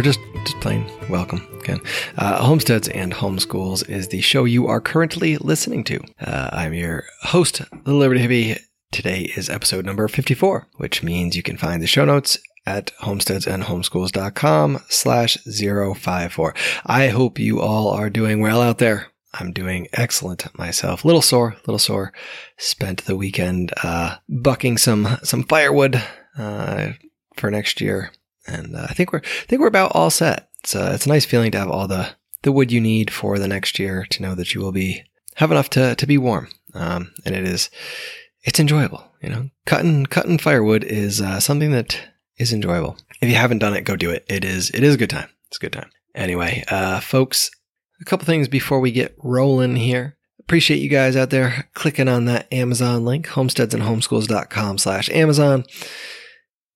or just just plain welcome again. Uh, Homesteads and Homeschools is the show you are currently listening to. Uh, I'm your host, the Liberty Hippie. Today is episode number 54, which means you can find the show notes at homesteadsandhomeschools.com slash 054. I hope you all are doing well out there. I'm doing excellent myself. Little sore, little sore. Spent the weekend uh, bucking some some firewood uh, for next year, and uh, I think we're I think we're about all set. It's it's a nice feeling to have all the the wood you need for the next year to know that you will be have enough to to be warm. Um, and it is it's enjoyable. You know, cutting cutting firewood is uh, something that is enjoyable. If you haven't done it, go do it. It is it is a good time. It's a good time. Anyway, uh, folks, a couple things before we get rolling here. Appreciate you guys out there clicking on that Amazon link, homesteadsandhomeschools.com slash Amazon.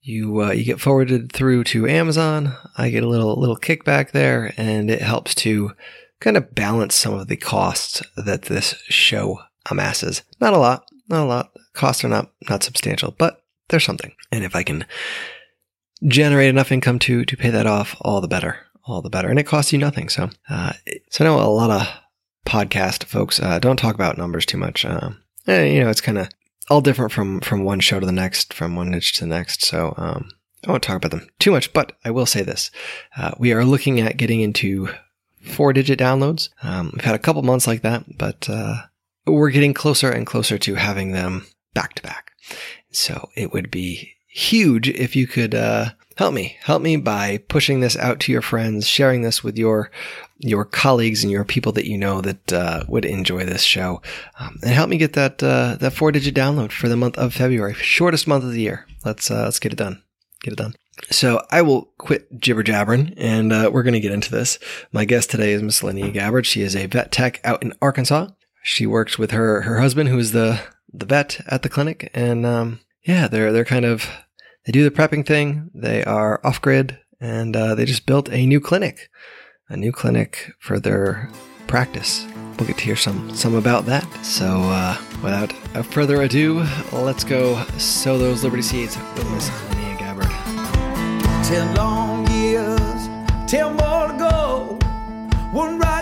You, uh, you get forwarded through to Amazon. I get a little, little kickback there and it helps to kind of balance some of the costs that this show amasses. Not a lot, not a lot. Costs are not, not substantial, but there's something. And if I can generate enough income to, to pay that off, all the better all the better. And it costs you nothing. So, uh, so I know a lot of podcast folks uh, don't talk about numbers too much. Uh, you know, it's kind of all different from from one show to the next, from one niche to the next. So, um, I won't talk about them too much, but I will say this: uh, we are looking at getting into four-digit downloads. Um, we've had a couple months like that, but uh, we're getting closer and closer to having them back to back. So it would be huge if you could uh, help me help me by pushing this out to your friends sharing this with your your colleagues and your people that you know that uh, would enjoy this show um, and help me get that uh, that four digit download for the month of february shortest month of the year let's uh, let's get it done get it done so I will quit jibber jabbering and uh, we're going to get into this. My guest today is Miss Linnea Gabbard. She is a vet tech out in Arkansas. She works with her her husband, who is the the vet at the clinic, and um, yeah, they're they're kind of they do the prepping thing. They are off grid and uh, they just built a new clinic, a new clinic for their practice. We'll get to hear some some about that. So, uh, without further ado, let's go sow those liberty seeds with Miss Linnea Gabbard. Ten long years, ten more to go. One right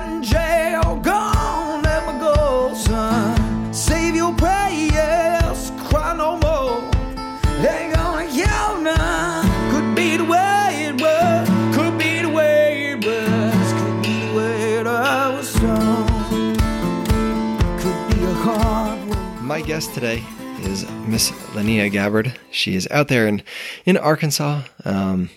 guest today is Miss Linnea Gabbard. She is out there in in Arkansas. Um,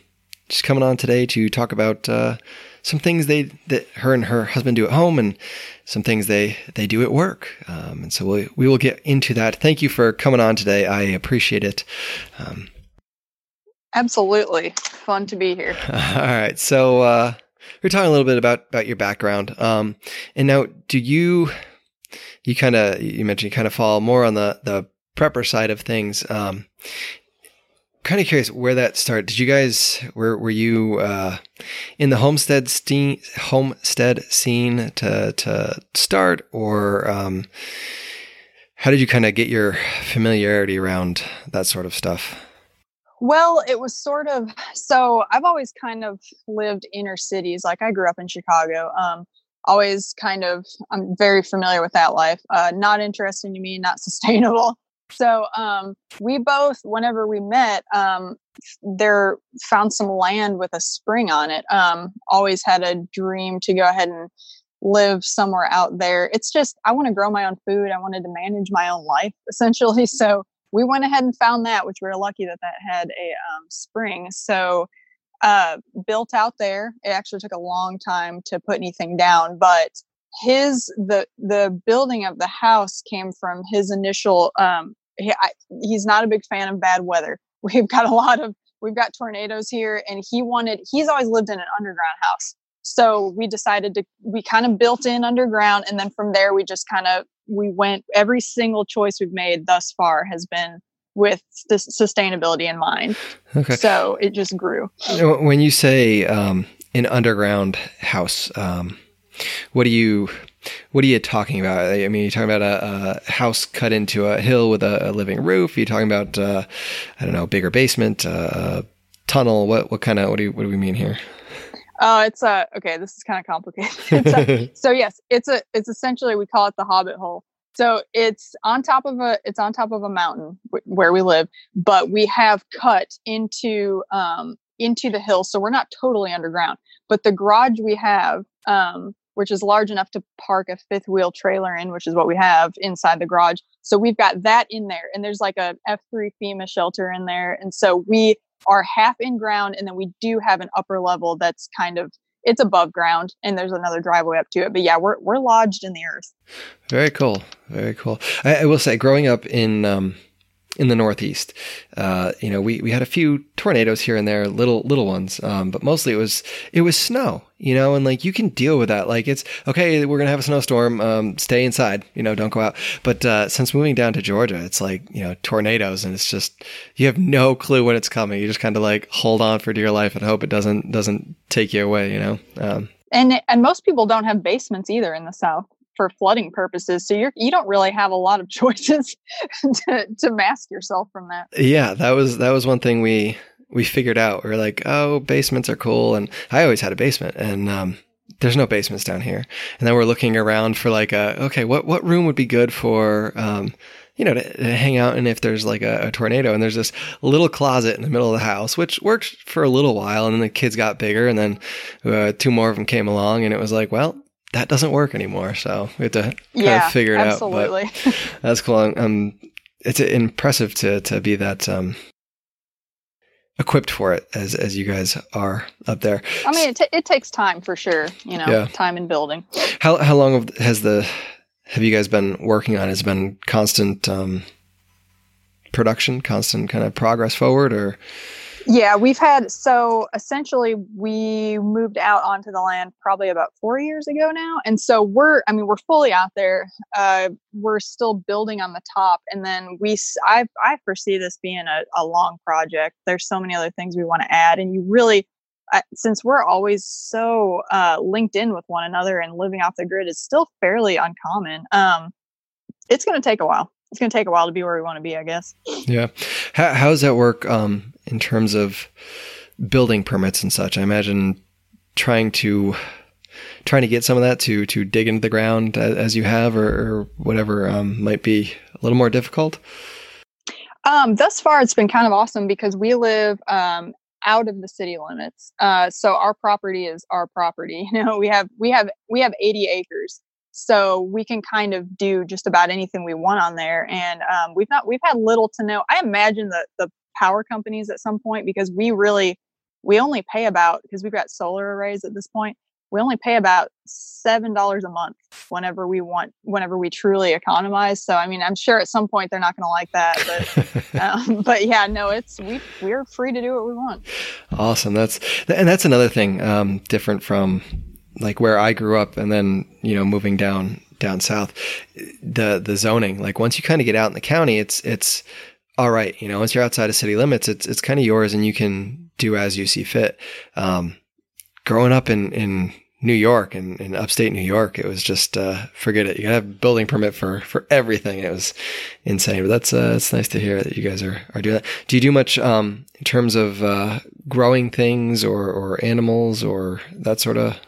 she's coming on today to talk about uh, some things they that her and her husband do at home, and some things they they do at work. Um, and so we we will get into that. Thank you for coming on today. I appreciate it. Um, Absolutely. Fun to be here. all right, so uh, we're talking a little bit about about your background. Um, and now, do you you kind of you mentioned you kind of fall more on the the prepper side of things. Um, kind of curious where that started. Did you guys were were you uh, in the homestead scene homestead scene to to start, or um, how did you kind of get your familiarity around that sort of stuff? Well, it was sort of so I've always kind of lived inner cities. Like I grew up in Chicago. Um, always kind of I'm very familiar with that life. Uh, not interesting to me, not sustainable. So um, we both, whenever we met, um, there found some land with a spring on it. Um, always had a dream to go ahead and live somewhere out there. It's just I want to grow my own food. I wanted to manage my own life essentially. So we went ahead and found that, which we were lucky that that had a um, spring. So uh, built out there. It actually took a long time to put anything down, but his the the building of the house came from his initial. Um, he, I, he's not a big fan of bad weather. We've got a lot of we've got tornadoes here, and he wanted. He's always lived in an underground house, so we decided to we kind of built in underground, and then from there we just kind of we went. Every single choice we've made thus far has been with the sustainability in mind. Okay. So it just grew. When you say um, an underground house, um, what do you what are you talking about? I mean, you're talking about a, a house cut into a hill with a, a living roof. You're talking about uh, I don't know, bigger basement, uh, tunnel. What what kind of what do you, what do we mean here? Oh, it's a okay. This is kind of complicated. A- so yes, it's a it's essentially we call it the Hobbit hole. So it's on top of a it's on top of a mountain wh- where we live, but we have cut into um into the hill, so we're not totally underground. But the garage we have, um, which is large enough to park a fifth wheel trailer in, which is what we have inside the garage. So we've got that in there, and there's like a F three FEMA shelter in there, and so we are half in ground, and then we do have an upper level that's kind of it's above ground, and there's another driveway up to it. But yeah, we're we're lodged in the earth. Very cool. Very cool. I, I will say, growing up in um, in the Northeast, uh, you know, we, we had a few tornadoes here and there, little little ones, um, but mostly it was it was snow. You know, and like you can deal with that. Like it's okay, we're gonna have a snowstorm. Um, stay inside. You know, don't go out. But uh, since moving down to Georgia, it's like you know tornadoes, and it's just you have no clue when it's coming. You just kind of like hold on for dear life and hope it doesn't doesn't take you away. You know. Um, and and most people don't have basements either in the south for flooding purposes so you're you don't really have a lot of choices to, to mask yourself from that Yeah, that was that was one thing we we figured out. We are like, oh, basements are cool, and I always had a basement, and um, there's no basements down here. And then we're looking around for like a okay, what what room would be good for um, you know, to, to hang out in if there's like a, a tornado. And there's this little closet in the middle of the house, which worked for a little while, and then the kids got bigger, and then uh, two more of them came along, and it was like, well. That doesn't work anymore, so we have to kind yeah of figure it absolutely out. But that's cool. Um, it's impressive to to be that um, equipped for it as as you guys are up there. i mean it, ta it takes time for sure you know Yeah. time and building How how long has the have you guys been working on? Has it been constant um, production, constant kind of progress forward, or Yeah, we've had so essentially we moved out onto the land probably about four years ago now, and so we're I mean we're fully out there. Uh, we're still building on the top, and then we I foresee this being a, a long project. There's so many other things we want to add, and you really. I, since we're always so uh, linked in with one another and living off the grid is still fairly uncommon. Um, it's going to take a while. It's going to take a while to be where we want to be, I guess. yeah? How how does that work um, in terms of building permits and such? I imagine trying to trying to get some of that to to dig into the ground as, you have, or, or whatever um, might be a little more difficult. Um, thus far, it's been kind of awesome because we live um, out of the city limits. Uh, so our property is our property. You know, we have we have we have 80 acres, so we can kind of do just about anything we want on there. And um, we've not we've had little to no. I imagine that the power companies at some point because we really we only pay about because we've got solar arrays at this point. We only pay about seven dollars a month whenever we want whenever we truly economize. So I mean, I'm sure at some point they're not going to like that, but um, but yeah, no, it's we we're free to do what we want. Awesome. That's and that's another thing um, different from like where I grew up, and then you know moving down down south. The the zoning, like once you kind of get out in the county, it's it's all right. You know, once you're outside of city limits, it's it's kind of yours, and you can do as you see fit. Um, growing up in in New York and in upstate New York, it was just uh, forget it. You gotta have a building permit for for everything. It was insane. But that's uh, it's nice to hear that you guys are are doing that. Do you do much um, in terms of uh, growing things or or animals or that sort of?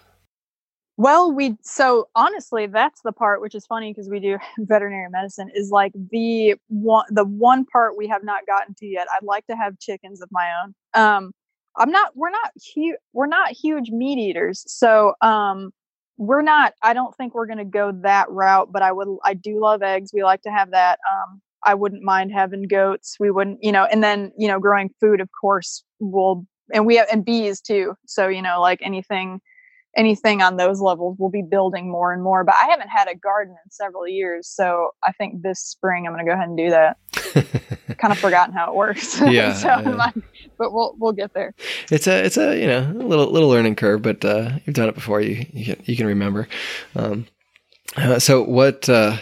Well, we so honestly, that's the part which is funny because we do veterinary medicine is like the one the one part we have not gotten to yet. I'd like to have chickens of my own. Um, I'm not. We're not huge. We're not huge meat eaters, so um, we're not. I don't think we're going to go that route. But I would. I do love eggs. We like to have that. Um, I wouldn't mind having goats. We wouldn't, you know, and then you know, growing food, of course, will and we have and bees too. So you know, like anything anything on those levels we'll be building more and more but i haven't had a garden in several years so i think this spring i'm going to go ahead and do that kind of forgotten how it works Yeah, so yeah. my- but we'll we'll get there it's a it's a you know a little little learning curve, but uh, you've done it before. You you can, you can remember. Um, uh, so what? Uh,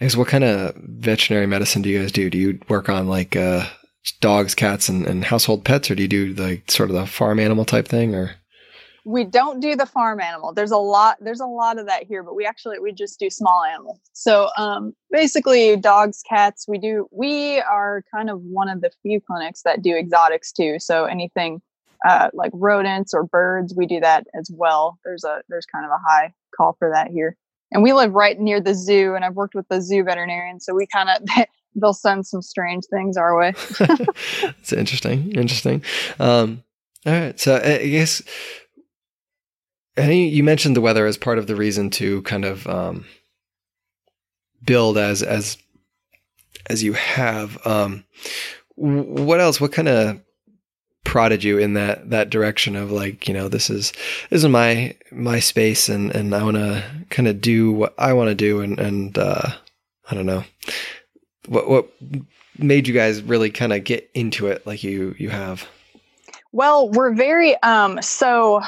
I guess what kind of veterinary medicine do you guys do? Do you work on like uh, dogs, cats, and, and household pets, or do you do like sort of the farm animal type thing? Or we don't do the farm animal. There's a lot. There's a lot of that here, but we actually we just do small animals. So um, basically, dogs, cats. We do. We are kind of one of the few clinics that do exotics too. So anything uh, like rodents or birds, we do that as well. There's a there's kind of a high call for that here, and we live right near the zoo. And I've worked with the zoo veterinarian, so we kind of they'll send some strange things our way. it's interesting. Interesting. Um, all right. So I guess and you mentioned the weather as part of the reason to kind of um, build as as as you have. Um, what else? What kind of prodded you in that that direction of like you know this is this is my my space and and I want to kind of do what I want to do and and uh, I don't know what what made you guys really kind of get into it like you you have. Well, we're very um so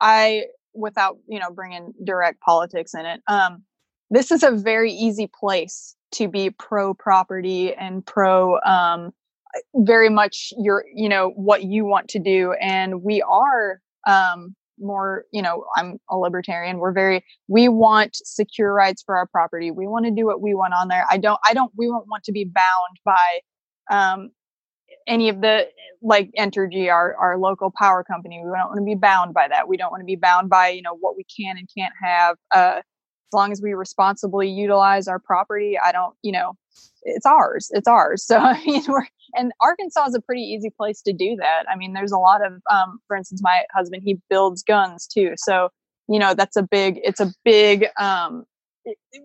I without you know bringing direct politics in it um, this is a very easy place to be pro property and pro um, very much your you know what you want to do and we are um, more you know i'm a libertarian we're very we want secure rights for our property we want to do what we want on there i don't i don't we don't want to be bound by um, any of the like Entergy, our our local power company. We don't want to be bound by that. We don't want to be bound by you know what we can and can't have. Uh, as long as we responsibly utilize our property, I don't you know it's ours. It's ours. So I mean, we're and Arkansas is a pretty easy place to do that. I mean, there's a lot of, um, for instance, my husband he builds guns too. So you know that's a big. It's a big. Um,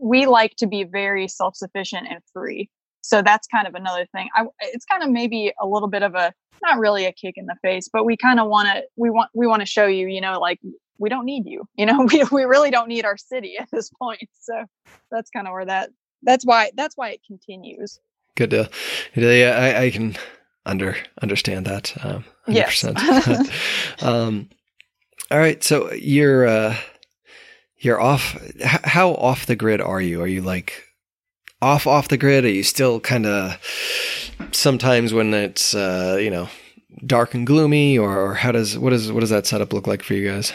we like to be very self sufficient and free so that's kind of another thing. I, it's kind of maybe a little bit of a not really a kick in the face but we kind of want to we want we want to show you you know like we don't need you you know we, we really don't need our city at this point. So that's kind of where that that's why that's why it continues. Good deal yeah i, I can under understand that um 100%. yes. um all right so you're uh you're off how off the grid are you? Are you like off off the grid? Are you still kind of sometimes when it's uh, you know dark and gloomy, or, or how does what does what does that setup look like for you guys?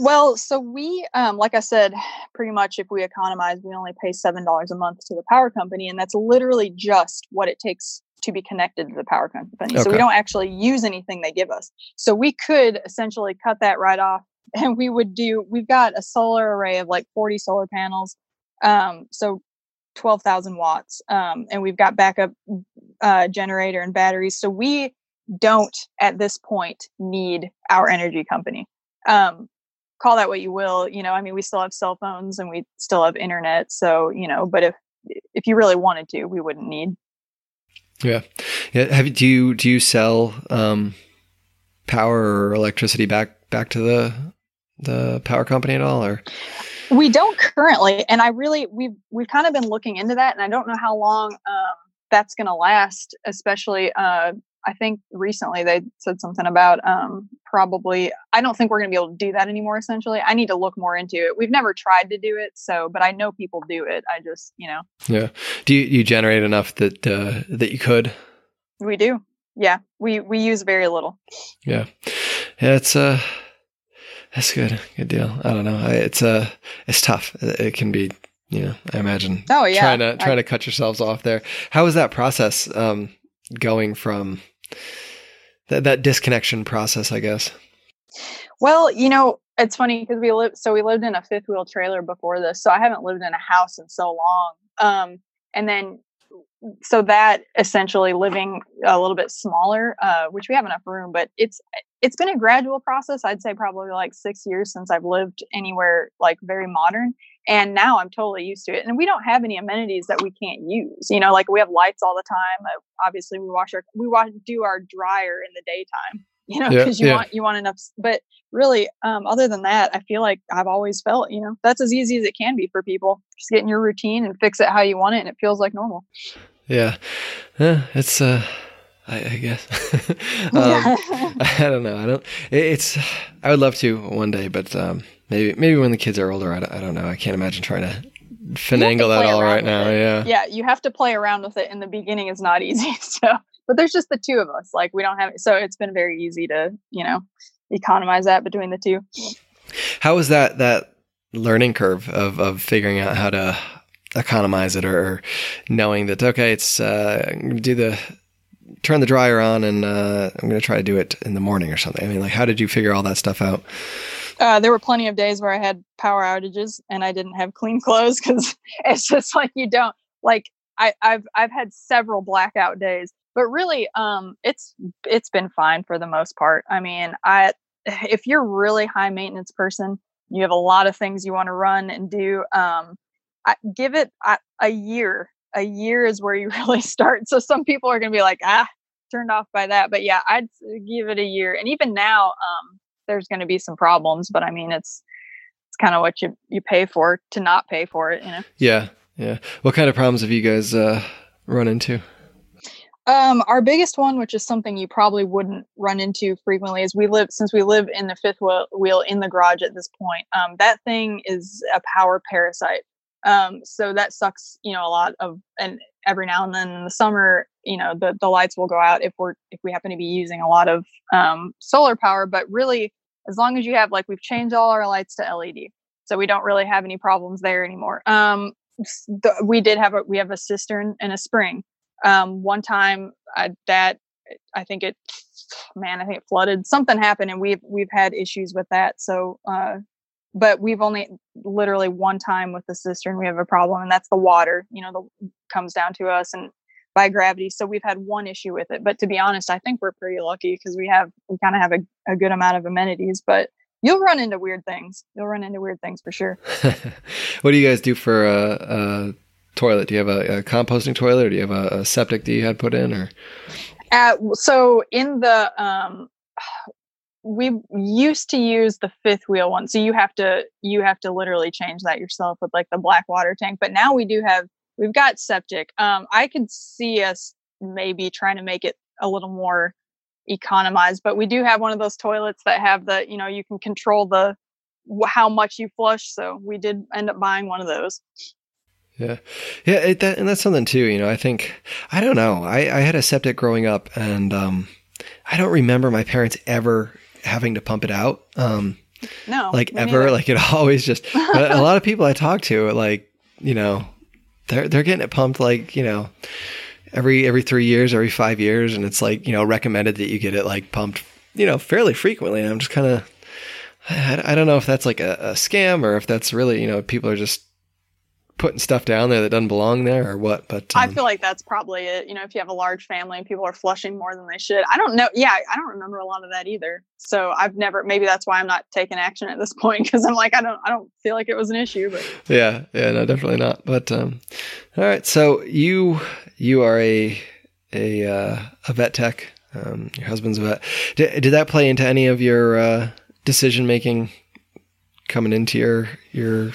Well, so we, um, like I said, pretty much if we economize, we only pay seven dollars a month to the power company, and that's literally just what it takes to be connected to the power company. Okay. So we don't actually use anything they give us. So we could essentially cut that right off, and we would do. We've got a solar array of like forty solar panels. Um, so 12,000 watts. Um, and we've got backup uh, generator and batteries. So we don't at this point need our energy company. Um, call that what you will. You know, I mean, we still have cell phones and we still have internet. So, you know, but if, if you really wanted to, we wouldn't need. Yeah. Yeah. Have do you, do you sell, um, power or electricity back, back to the, the power company at all or? We don't currently, and I really we've we've kind of been looking into that, and I don't know how long um, that's going to last. Especially, uh, I think recently they said something about um, probably. I don't think we're going to be able to do that anymore. Essentially, I need to look more into it. We've never tried to do it, so but I know people do it. I just you know. Yeah. Do you, you generate enough that uh, that you could? We do. Yeah, we we use very little. Yeah, yeah. It's uh that's good. Good deal. I don't know. It's uh it's tough. It can be, you know, I imagine. Oh yeah. Trying to trying I, to cut yourselves off there. How was that process um going from that that disconnection process, I guess? Well, you know, it's funny because we lived so we lived in a fifth wheel trailer before this. So I haven't lived in a house in so long. Um and then so that essentially living a little bit smaller, uh, which we have enough room, but it's it's been a gradual process. I'd say probably like six years since I've lived anywhere like very modern, and now I'm totally used to it. And we don't have any amenities that we can't use. You know, like we have lights all the time. Uh, obviously, we wash our we wash do our dryer in the daytime. You know, because yeah, you yeah. want you want enough. But really, um, other than that, I feel like I've always felt you know that's as easy as it can be for people. Just get in your routine and fix it how you want it, and it feels like normal. Yeah, yeah it's uh, I, I guess. um, I don't know. I don't. It, it's. I would love to one day, but um, maybe maybe when the kids are older. I don't, I don't know. I can't imagine trying to finagle that all right now. It. Yeah. Yeah, you have to play around with it in the beginning. Is not easy. So, but there's just the two of us. Like we don't have. So it's been very easy to you know economize that between the two. How was that that learning curve of of figuring out how to economize it or, or knowing that okay, it's uh, do the turn the dryer on and uh, I'm going to try to do it in the morning or something. I mean, like, how did you figure all that stuff out? Uh, there were plenty of days where I had power outages and I didn't have clean clothes because it's just like you don't like. I, I've I've had several blackout days, but really, um, it's it's been fine for the most part. I mean, I if you're really high maintenance person, you have a lot of things you want to run and do. Um, I, give it a, a year. A year is where you really start. So some people are going to be like, ah, turned off by that. But yeah, I'd give it a year. And even now, um, there's going to be some problems. But I mean, it's it's kind of what you you pay for to not pay for it. You know. Yeah, yeah. What kind of problems have you guys uh, run into? Um, our biggest one, which is something you probably wouldn't run into frequently, is we live since we live in the fifth wheel in the garage at this point. Um, that thing is a power parasite. Um, so that sucks, you know, a lot of and every now and then in the summer, you know, the the lights will go out if we're if we happen to be using a lot of um, solar power. But really, as long as you have like we've changed all our lights to LED, so we don't really have any problems there anymore. Um, the, we did have a we have a cistern and a spring um, one time I, that I think it, man, I think it flooded. Something happened, and we've we've had issues with that. So, uh, but we've only literally one time with the cistern we have a problem, and that's the water. You know, the comes down to us and by gravity. So we've had one issue with it. But to be honest, I think we're pretty lucky because we have we kind of have a, a good amount of amenities. But you'll run into weird things. You'll run into weird things for sure. what do you guys do for a, uh toilet? Do you have a, a composting toilet, or do you have a, a, septic that you had put in, or? Uh, so in the um, we used to use the fifth wheel one, so you have to you have to literally change that yourself with like the black water tank. But now we do have we've got septic. Um, I could see us maybe trying to make it a little more economized, but we do have one of those toilets that have the you know you can control the how much you flush. So we did end up buying one of those. Yeah, yeah, it, that, and that's something too. You know, I think I don't know. I, I had a septic growing up, and um, I don't remember my parents ever having to pump it out. Um, no, like ever. Neither. Like it always just. But a lot of people I talk to, like you know, they're they're getting it pumped like you know every every three years, every five years, and it's like you know recommended that you get it like pumped you know fairly frequently. And I'm just kind of. I, I don't know if that's like a, a scam or if that's really you know people are just putting stuff down there that doesn't belong there or what but um, i feel like that's probably it. You know if you have a large family and people are flushing more than they should. I don't know yeah i don't remember a lot of that either. So i've never maybe that's why i'm not taking action at this point because i'm like i don't i don't feel like it was an issue but yeah yeah no definitely not but um all right so you you are a a uh, a vet tech um your husband's a vet. Did, did that play into any of your uh decision making coming into your your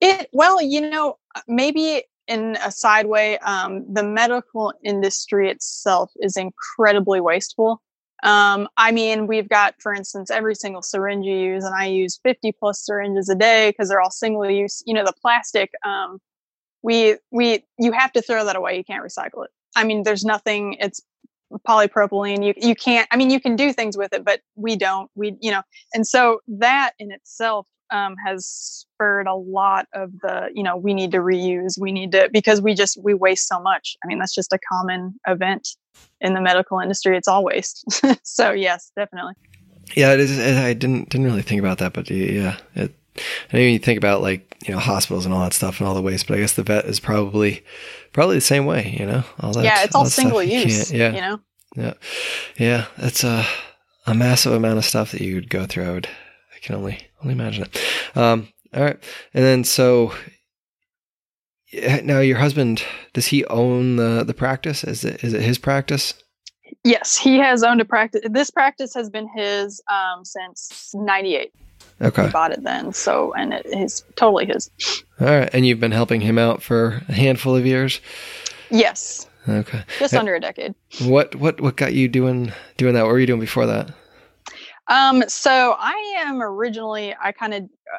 it well, you know, uh, maybe in a side way, um, the medical industry itself is incredibly wasteful. Um, I mean, we've got, for instance, every single syringe you use, and I use 50 plus syringes a day because they're all single use. You know, the plastic, um, we, we, you have to throw that away. You can't recycle it. I mean, there's nothing, it's polypropylene. You, you can't, I mean, you can do things with it, but we don't, we, you know, and so that in itself um, has spurred a lot of the you know we need to reuse we need to because we just we waste so much i mean that's just a common event in the medical industry it's all waste so yes definitely yeah it is i didn't didn't really think about that but yeah it I mean, you think about like you know hospitals and all that stuff and all the waste, but I guess the vet is probably probably the same way. You know, all that. Yeah, it's all, all single use. yeah, you know. Yeah, yeah, that's a a massive amount of stuff that you'd go through. I would I can only only imagine it. Um, all right, and then so now your husband does he own the the practice? Is it is it his practice? Yes, he has owned a practice. This practice has been his um, since '98. Okay, he bought it then. So, and it is totally his. All right, and you've been helping him out for a handful of years. Yes. Okay. Just under a decade. What what what got you doing doing that? What were you doing before that? Um, so I am originally, I kind of, uh,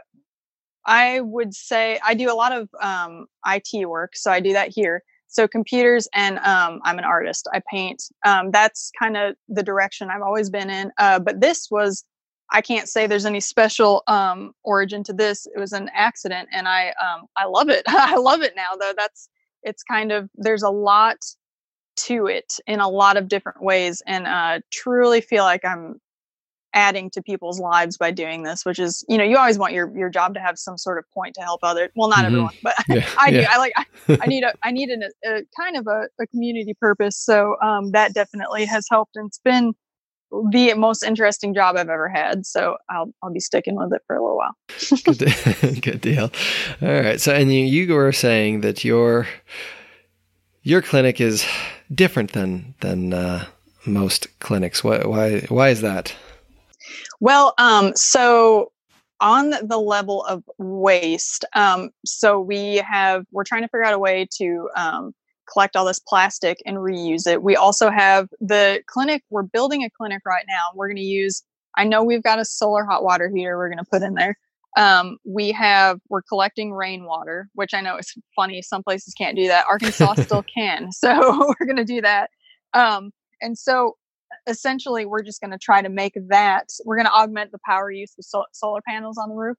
I would say I do a lot of um, IT work. So I do that here. so computers and um, i'm an artist i paint um, that's kind of the direction i've always been in uh, but this was i can't say there's any special um, origin to this it was an accident and i um, i love it i love it now though that's it's kind of there's a lot to it in a lot of different ways and uh, truly feel like i'm adding to people's lives by doing this which is you know you always want your your job to have some sort of point to help others well not Mhm. everyone but Yeah, i do yeah. i like I, I need a i need an, a kind of a, a community purpose so um, that definitely has helped and it's been the most interesting job i've ever had so i'll i'll be sticking with it for a little while good, good deal. All right. So, and you, you were saying that your your clinic is different than than uh, most clinics. Why why why is that? Well, um, so on the level of waste, um, so we have we're trying to figure out a way to um, collect all this plastic and reuse it. We also have the clinic. We're building a clinic right now. We're going to use. I know we've got a solar hot water heater. We're going to put in there. Um, we have we're collecting rainwater, which I know is funny. Some places can't do that. Arkansas still can, so we're going to do that. Um, and so essentially we're just going to try to make that we're going to augment the power use with sol- solar panels on the roof.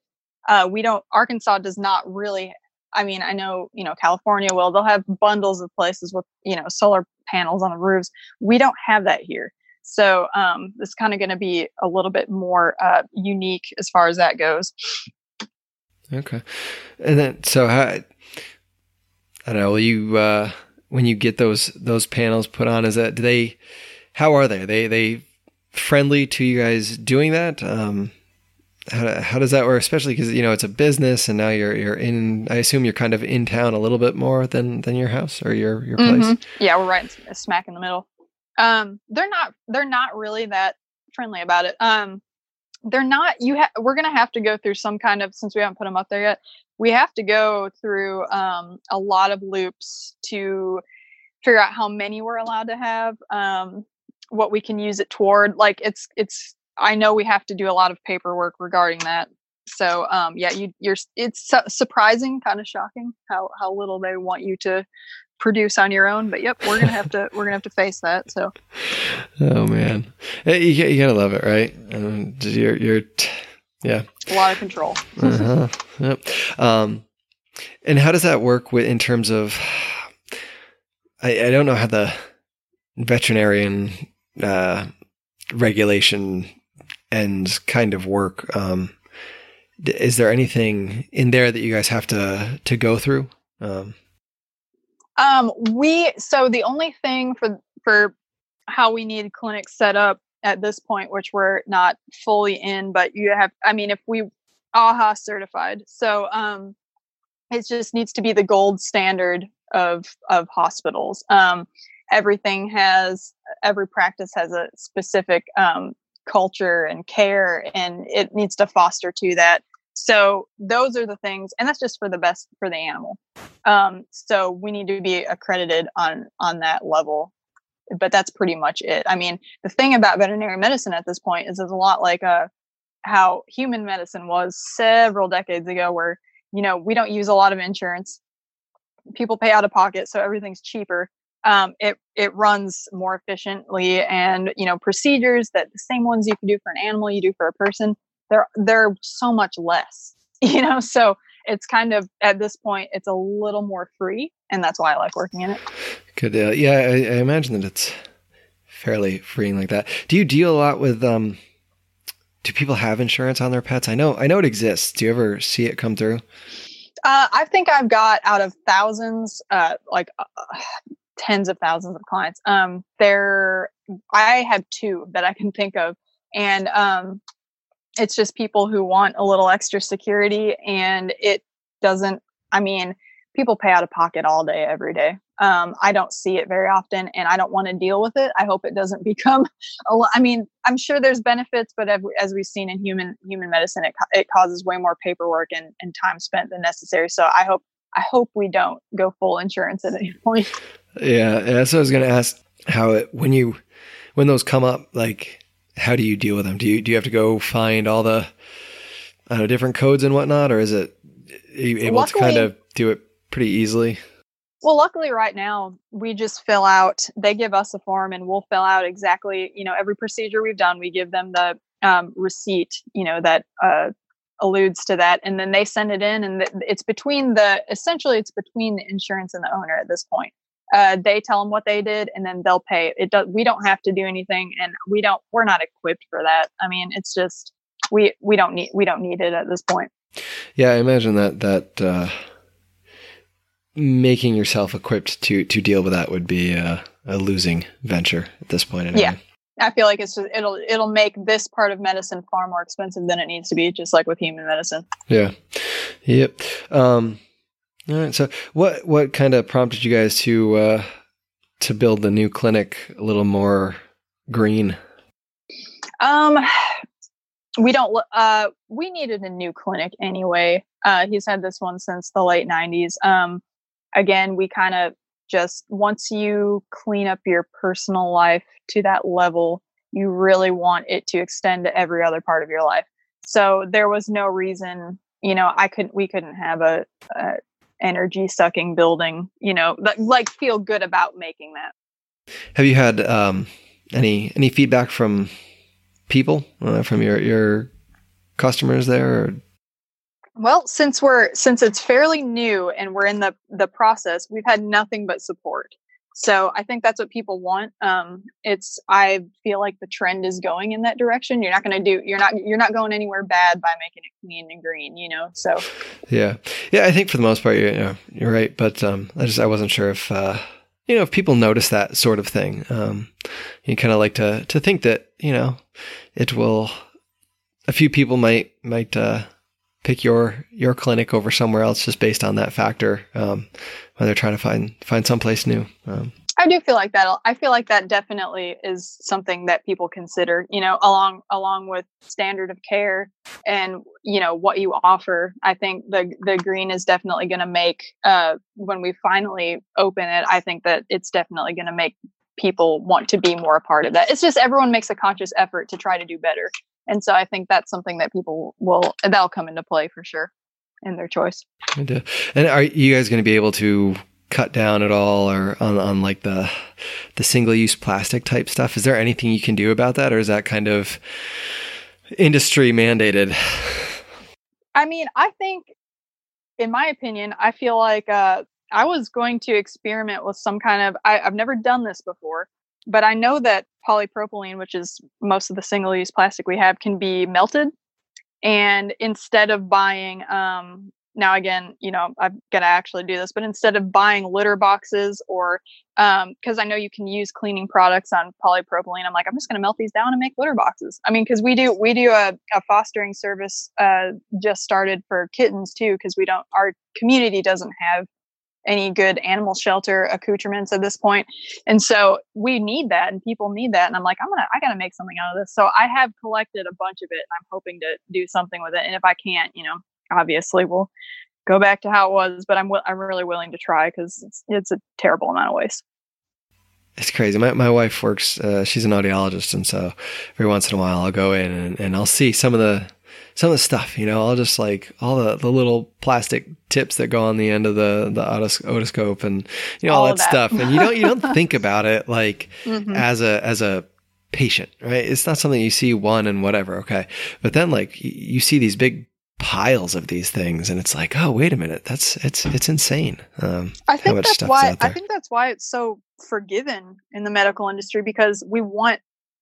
Uh, we don't arkansas does not really i mean i know you know california will they'll have bundles of places with you know solar panels on the roofs. We don't have that here. So um, it's kind of going to be a little bit more uh, unique as far as that goes. Okay. And then so how I don't know, will you uh when you get those those panels put on is that do they how are they? They they friendly to you guys doing that? Um how, how does that work? Especially because you know it's a business, and now you're you're in. I assume you're kind of in town a little bit more than than your house or your your place. Mhm. Yeah, we're right smack in the middle. Um, they're not they're not really that friendly about it. Um, they're not. You ha- we're gonna have to go through some kind of since we haven't put them up there yet. We have to go through um, a lot of loops to figure out how many we're allowed to have, um, what we can use it toward. Like it's it's. I know we have to do a lot of paperwork regarding that. So um, yeah, you you're. It's su- surprising, kind of shocking how how little they want you to produce on your own. But yep, we're gonna have to we're gonna have to face that. So Oh man, Hey, you, you gotta love it, right? Um, you're you're t- yeah. a lot of control. uh-huh. Yep. Um, and how does that work with in terms of? I, I don't know how the veterinarian uh, regulation and kind of work. Um, is there anything in there that you guys have to to go through? Um, Um, we so the only thing for for how we need clinics set up at this point, which we're not fully in, but you have. I mean, if we AAHA certified, so um, it just needs to be the gold standard of of hospitals. Um, everything has every practice has a specific um, culture and care, and it needs to foster to that. So those are the things, and that's just for the best for the animal. Um, so we need to be accredited on on that level. But that's pretty much it. I mean, the thing about veterinary medicine at this point is it's a lot like uh, how human medicine was several decades ago, where you know we don't use a lot of insurance. People pay out of pocket, so everything's cheaper. Um, it it runs more efficiently, and you know procedures that the same ones you can do for an animal, you do for a person. They're they're so much less, you know. So it's kind of at this point it's a little more free, and that's why I like working in it. Good deal. Yeah, I, I imagine that it's fairly freeing like that. Do you deal a lot with um? Do people have insurance on their pets? I know, I know it exists. Do you ever see it come through? Uh, I think I've got out of thousands, uh, like uh, tens of thousands of clients. Um, there, I have two that I can think of, and um, it's just people who want a little extra security, and it doesn't. I mean, people pay out of pocket all day, every day. Um, I don't see it very often, and I don't want to deal with it. I hope it doesn't become. A I mean, I'm sure there's benefits, but as, as we've seen in human human medicine, it, it causes way more paperwork and, and time spent than necessary. So I hope I hope we don't go full insurance at any point. Yeah, that's what I was going to ask. How it when you when those come up, like how do you deal with them? Do you do you have to go find all the I don't know different codes and whatnot, or is it are you able to kind of do it pretty easily? Well, luckily, right now we just fill out. They give us a form, and we'll fill out exactly. You know, every procedure we've done, we give them the um, receipt. You know that uh, alludes to that, and then they send it in, and it's between the essentially it's between the insurance and the owner at this point. Uh, they tell them what they did, and then they'll pay. It does. We don't have to do anything, and we don't. We're not equipped for that. I mean, it's just we we don't need we don't need it at this point. Yeah, I imagine that that uh, making yourself equipped to to deal with that would be a, a losing venture at this point. Anyway. Yeah. I feel like it's just, it'll it'll make this part of medicine far more expensive than it needs to be, just like with human medicine. Yeah. Yep. Um, all right. So, what what kind of prompted you guys to uh, to build the new clinic a little more green? Um, we don't. Uh, we needed a new clinic anyway. Uh, he's had this one since the late '90s. Um, again, we kind of just once you clean up your personal life to that level, you really want it to extend to every other part of your life. So there was no reason, you know, I couldn't. We couldn't have a, a energy sucking building, you know, that, like feel good about making that. Have you had um, any any feedback from people uh, from your your customers there? Or? Well, since we're since it's fairly new and we're in the the process, we've had nothing but support. So I think that's what people want. Um, it's I feel like the trend is going in that direction. You're not going to do you're not you're not going anywhere bad by making it clean and green. You know, so Yeah, yeah. I think for the most part, you're, you know, you're right. But um, I just I wasn't sure if uh, you know if people notice that sort of thing. Um, you kind of like to to think that you know it will. A few people might might uh, pick your your clinic over somewhere else just based on that factor um, when they're trying to find find someplace new. Um, I do feel like that. I feel like that definitely is something that people consider, you know, along along with standard of care and you know what you offer. I think the the green is definitely going to make uh, when we finally open it. I think that it's definitely going to make people want to be more a part of that. It's just everyone makes a conscious effort to try to do better, and so I think that's something that people will that'll come into play for sure in their choice. I do. And are you guys going to be able to cut down at all or on, on like the the single use plastic type stuff? Is there anything you can do about that or is that kind of industry mandated? I mean, I think, in my opinion, I feel like uh, I was going to experiment with some kind of. I, I've never done this before, but I know that polypropylene, which is most of the single use plastic we have, can be melted. And instead of buying, um, now again, you know, I'm going to actually do this, but instead of buying litter boxes or, because I know you can use cleaning products on polypropylene, I'm like, I'm just going to melt these down and make litter boxes. I mean, because we do, we do a, a fostering service uh, just started for kittens too, because we don't, our community doesn't have any good animal shelter accoutrements at this point and so we need that and people need that and i'm like i'm gonna i gotta make something out of this so i have collected a bunch of it and i'm hoping to do something with it and if i can't you know obviously we'll go back to how it was but i'm i'm really willing to try because it's, it's a terrible amount of waste It's crazy. My my wife works. Uh, she's an audiologist, and so every once in a while I'll go in and, and I'll see some of the some of the stuff. You know, I'll just like all the, the little plastic tips that go on the end of the the otos- otoscope and you know all, All that, that. stuff. And you don't you don't think about it like Mhm. as a as a patient, right? It's not something you see one and whatever. Okay, but then like you see these big piles of these things and it's like oh wait a minute that's it's it's insane um I think that's why I think that's why it's so forgiven in the medical industry because we want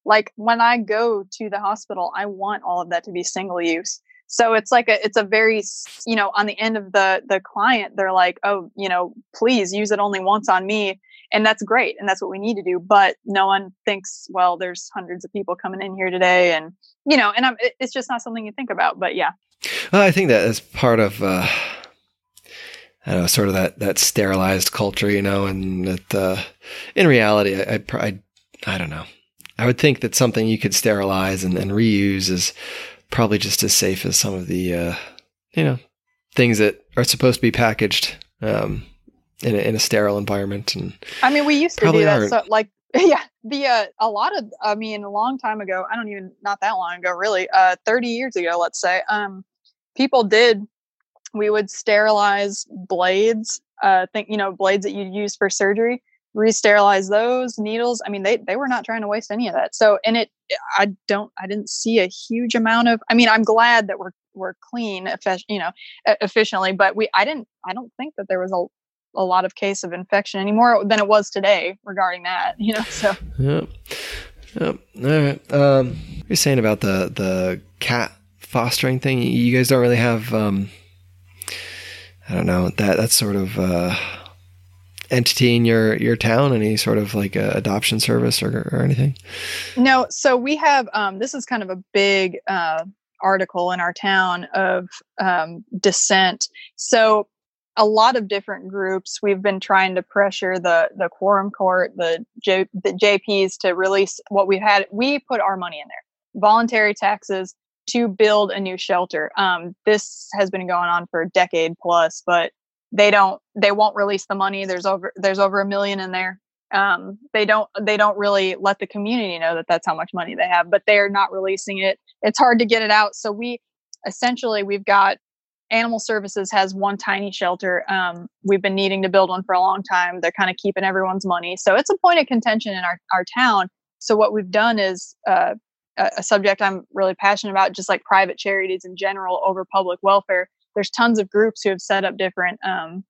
like when I go to the hospital, I want all of that to be single use. So it's like a it's a very you know on the end of the the client they're like oh you know please use it only once on me and that's great and that's what we need to do but no one thinks well there's hundreds of people coming in here today and you know and I'm, it's just not something you think about but yeah Well, I think that is part of, uh, I know, sort of that, that sterilized culture, you know, and that, uh, in reality, I, I, I, I don't know. I would think that something you could sterilize and, and reuse is probably just as safe as some of the, uh, you know, things that are supposed to be packaged, um, in a, in a sterile environment. And I mean, we used to do that. So, like, yeah, the uh, a lot of, I mean, a long time ago. I don't even not that long ago, really. Uh, thirty years ago, let's say. Um, people did we would sterilize blades. Uh, think you know blades that you'd use for surgery. Re-sterilize those needles. I mean, they they were not trying to waste any of that. So, and it, I don't, I didn't see a huge amount of. I mean, I'm glad that we're we're clean, you know, efficiently. But we, I didn't, I don't think that there was a a lot of case of infection anymore than it was today regarding that. You know, so. Yep. Yep. All right. Um, you're saying about the the cat fostering thing. You guys don't really have. Um, I don't know that that's sort of uh, entity in your your town. Any sort of like adoption service or, or anything? No. So we have. Um, this is kind of a big uh, article in our town of um, dissent. So a lot of different groups. We've been trying to pressure the the quorum court, the J, the JPs to release what we've had. We put our money in there, voluntary taxes to build a new shelter. Um, this has been going on for a decade plus, but they don't they won't release the money. There's over there's over a million in there. Um, they don't they don't really let the community know that that's how much money they have, but they are not releasing it. It's hard to get it out. So we essentially we've got Animal Services has one tiny shelter. Um, we've been needing to build one for a long time. They're kind of keeping everyone's money. So it's a point of contention in our, our town. So what we've done is uh, a, a subject I'm really passionate about, just like private charities in general over public welfare. There's tons of groups who have set up different, um,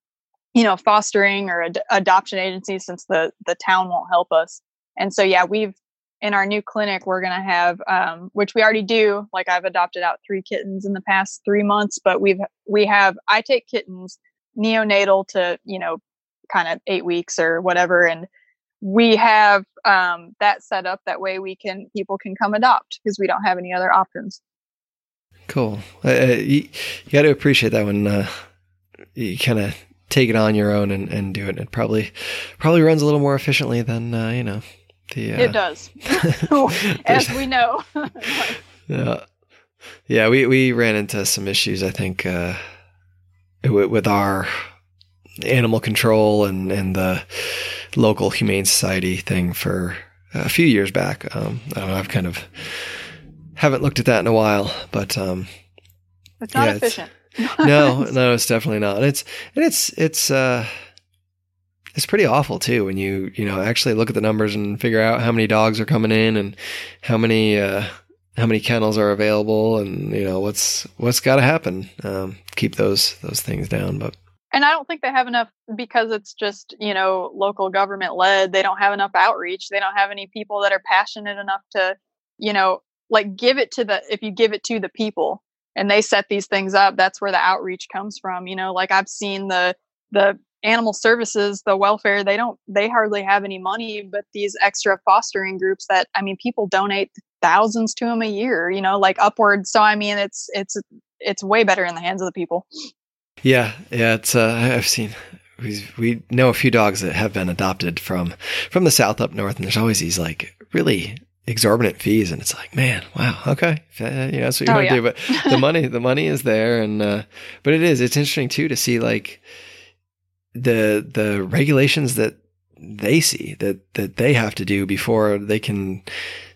you know, fostering or ad- adoption agencies since the the town won't help us. And so yeah, we've in our new clinic we're going to have um, which we already do like i've adopted out three kittens in the past three months but we've we have i take kittens neonatal to you know kind of eight weeks or whatever and we have um, that set up that way we can people can come adopt because we don't have any other options cool uh, uh you, you got to appreciate that when uh, you kind of take it on your own and, and do it it probably probably runs a little more efficiently than uh, you know the, uh, it does, as we know. yeah, yeah. We we ran into some issues. I think uh, with, with our animal control and and the local humane society thing for a few years back. Um, I don't know. I've kind of haven't looked at that in a while, but um, it's not yeah, efficient. It's, no, no, it's definitely not. It's and it's it's uh it's pretty awful too when you you know actually look at the numbers and figure out how many dogs are coming in and how many uh, how many kennels are available and you know what's what's got to happen um, keep those those things down but and i don't think they have enough because it's just you know local government led they don't have enough outreach they don't have any people that are passionate enough to you know like give it to the if you give it to the people and they set these things up that's where the outreach comes from you know like i've seen the the animal services the welfare they don't they hardly have any money but these extra fostering groups that i mean people donate thousands to them a year you know like upwards so i mean it's it's it's way better in the hands of the people. Yeah yeah it's uh i've seen we we know a few dogs that have been adopted from from the south up north and there's always these like really exorbitant fees and it's like man wow okay yeah that's what you oh, want to yeah. do but the money the money is there and uh but it is it's interesting too to see like the the regulations that they see that that they have to do before they can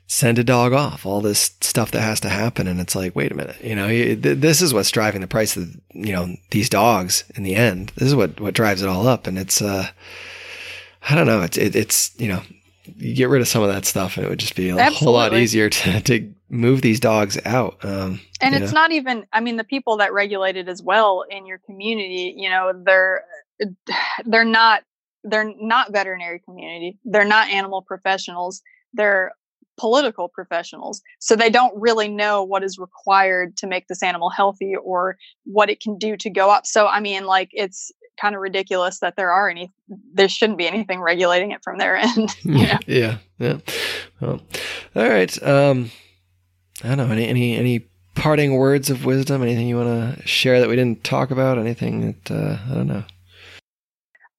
send a dog off all this stuff that has to happen and it's like wait a minute you know this is what's driving the price of you know these dogs in the end this is what what drives it all up and it's uh i don't know it's it, it's you know you get rid of some of that stuff and it would just be a Absolutely. whole lot easier to to move these dogs out um, and it's know. not even i mean the people that regulate it as well in your community you know they're they're not they're not veterinary community they're not animal professionals they're political professionals so they don't really know what is required to make this animal healthy or what it can do to go up so i mean like it's kind of ridiculous that there are any there shouldn't be anything regulating it from their end yeah yeah yeah. Well, all right um i don't know any any any parting words of wisdom? Anything you want to share that we didn't talk about? Anything that uh i don't know.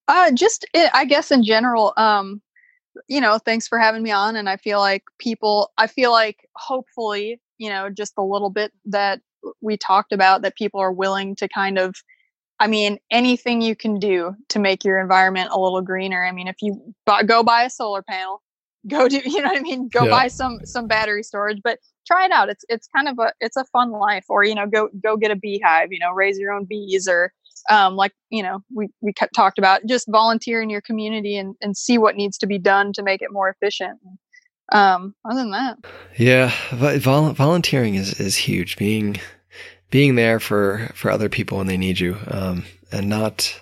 Uh, just it, I guess in general, um, you know, thanks for having me on. And I feel like people, I feel like hopefully, you know, just a little bit that we talked about that people are willing to kind of, I mean, anything you can do to make your environment a little greener. I mean, if you buy, go buy a solar panel, go do you know what I mean? Go Yeah. buy some some battery storage, but try it out. It's it's kind of a it's a fun life. Or you know, go go get a beehive. You know, raise your own bees, or um, like you know, we we talked about just volunteer in your community and and see what needs to be done to make it more efficient. Um, other than that, Yeah, vo- vol- volunteering is is huge. Being being there for for other people when they need you, um, and not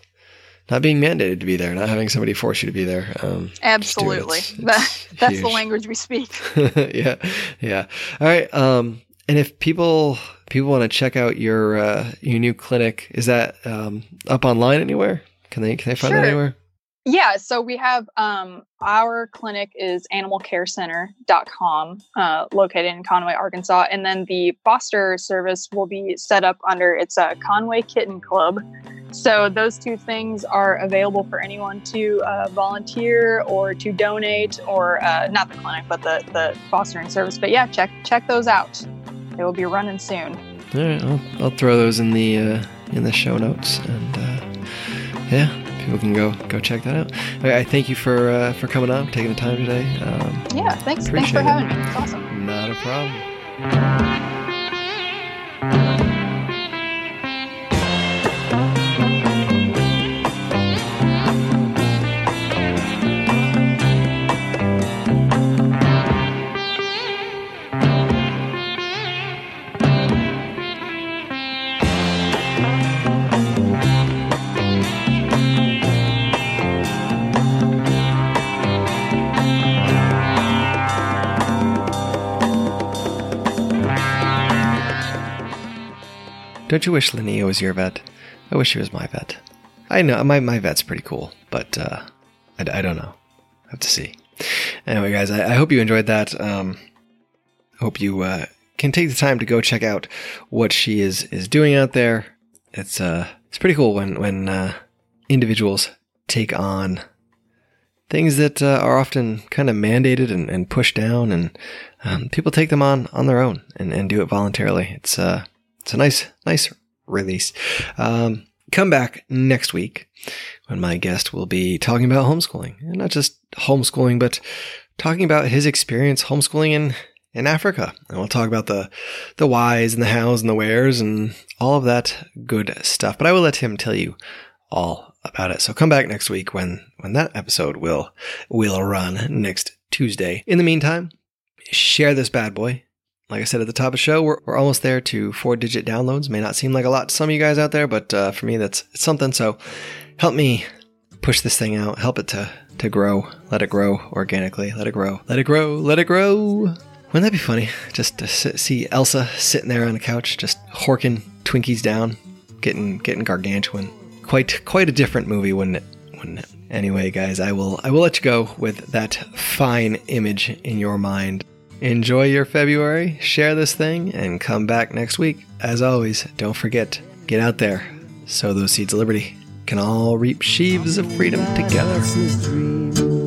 not being mandated to be there, not having somebody force you to be there. Um, do it. absolutely, It's- that it's that's the language we speak. yeah, yeah. All right. Um, and if people people want to check out your uh, your new clinic, is that um, up online anywhere? Can they can they find that Sure. anywhere? Yeah, so we have um, our clinic is animalcarecenter.com, uh, located in Conway, Arkansas. And then the foster service will be set up under it's a Conway Kitten Club. So those two things are available for anyone to uh, volunteer or to donate, or uh, not the clinic, but the, the fostering service. But yeah, check check those out. They will be running soon. All right, I'll, I'll throw those in the uh, in the show notes, and uh, yeah, people can go go check that out. Okay, I thank you for uh, for coming on, taking the time today. Um, Yeah, thanks. Thanks for it. having me. It's awesome. not a problem. Don't you wish Linnea was your vet? I wish she was my vet. I know my my vet's pretty cool, but uh, I, I don't know. I have to see. Anyway, guys, I, I hope you enjoyed that. Um, hope you uh, can take the time to go check out what she is is doing out there. It's uh, it's pretty cool when when uh, individuals take on things that uh, are often kind of mandated and, and pushed down, and um, people take them on on their own and, and do it voluntarily. It's uh, it's a nice nice release. Um, come back next week when my guest will be talking about homeschooling, and not just homeschooling, but talking about his experience homeschooling in in Africa, and we'll talk about the the whys and the hows and the wheres and all of that good stuff. But I will let him tell you all about it. So come back next week when when that episode will will run next Tuesday. In the meantime, share this bad boy. Like I said at the top of the show, we're, we're almost there to four digit downloads. May not seem like a lot to some of you guys out there, but uh, for me, that's it's something. So help me push this thing out. Help it to to grow. Let it grow organically. Let it grow. Let it grow. Let it grow. Wouldn't that be funny? Just to sit, see Elsa sitting there on the couch, just horking Twinkies down, getting getting gargantuan. Quite quite a different movie, wouldn't it? Wouldn't it? Anyway, guys, I will I will let you go with that fine image in your mind. Enjoy your February, share this thing, and come back next week. As always, don't forget, get out there, sow those seeds of liberty. Can all reap sheaves of freedom together.